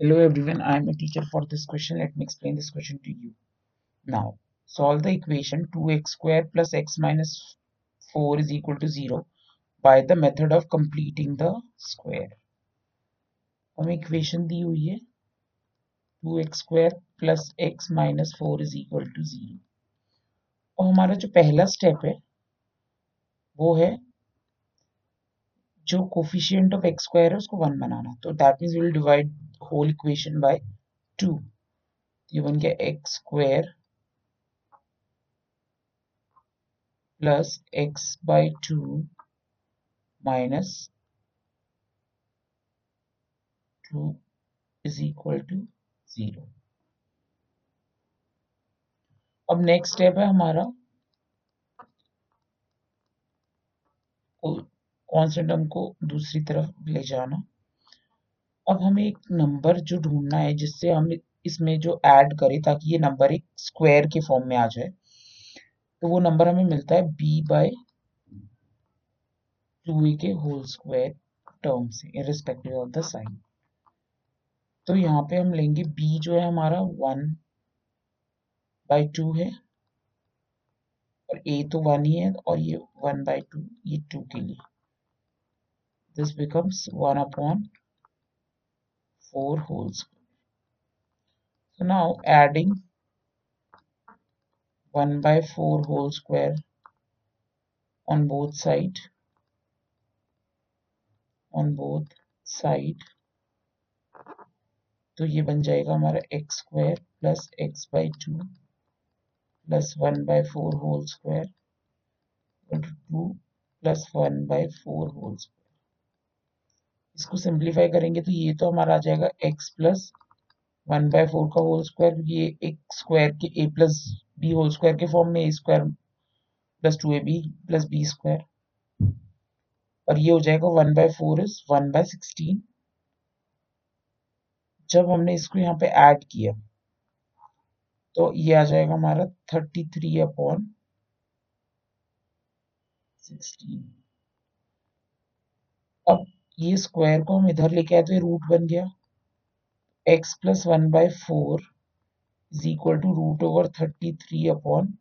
Hello everyone, I am a teacher for this question. Let me explain this question to you. Now, solve the equation 2x square plus x minus 4 is equal to 0 by the method of completing the square. हमें equation दी हुई है 2x square plus x minus four is equal to zero और हमारा जो पहला step है वो है जो कोफिशियंट ऑफ़ एक्स स्क्वायर है, उसको वन बनाना। तो that means will divide whole equation by two ये बन गया x square plus x by two minus two is equal to zero अब नेक्स्ट स्टेप है हमारा कॉन्स्टेंट को दूसरी तरफ़ ले जाना। अब हमें एक नंबर जो ढूंढना है, जिससे हम इसमें जो ऐड करें ताकि ये नंबर एक स्क्वायर के फॉर्म में आ जाए तो वो नंबर हमें मिलता है बी बाय टू के होल स्क्वायर टर्म से इरिस्पेक्टिव ऑफ़ द साइन तो यहाँ पे हम लेंगे बी जो है हमारा वन बाई टू है, और ए तो वन ही है, और ये वन बाई टू ये टू के लिए। this becomes 1 upon 4 whole square. So now adding 1 by 4 whole square on both side on both side तो ये बन जाएगा हमारा x square plus x by two plus one by four whole square two plus one by four whole square इसको simplify करेंगे तो ये तो हमारा आ जाएगा x plus one by four का होल स्क्वायर ये एक स्क्वायर के a plus b whole square के फॉर्म में a square plus two a b plus b square और ये हो जाएगा one by four is one by sixteen जब हमने इसको यहाँ पे ऐड किया तो ये आ जाएगा हमारा थर्टी थ्री अपॉन सिक्सटीन ये स्क्वायर को हम इधर लेके आए तो ये रूट बन गया। X plus one by four is equal to root over thirty three upon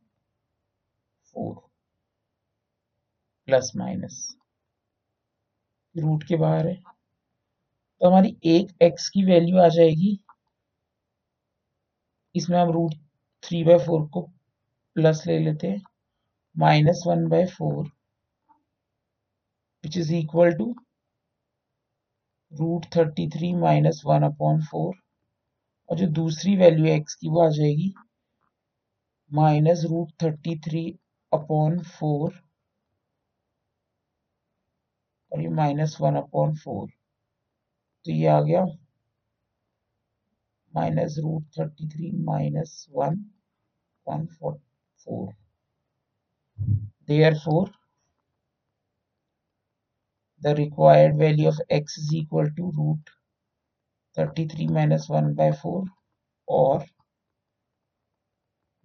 four plus minus root के बाहर है। तो हमारी एक एक्स की वैल्यू आ जाएगी। इसमें हम रूट थ्री बाय फोर को प्लस ले लेते हैं। Minus one by four which is equal to root thirty three minus one upon four और जो दूसरी वैल्यू है एक्स की, वो आ जाएगी minus root thirty three upon four और ये माइनस वन अपॉन फोर तो ये आ गया minus root thirty three minus one one four four there four the required value of x is equal to root 33 minus 1 by 4 or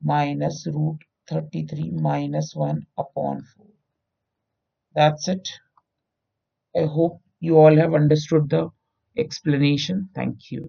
minus root 33 minus 1 upon 4. That's it. I hope you all have understood the explanation. Thank you.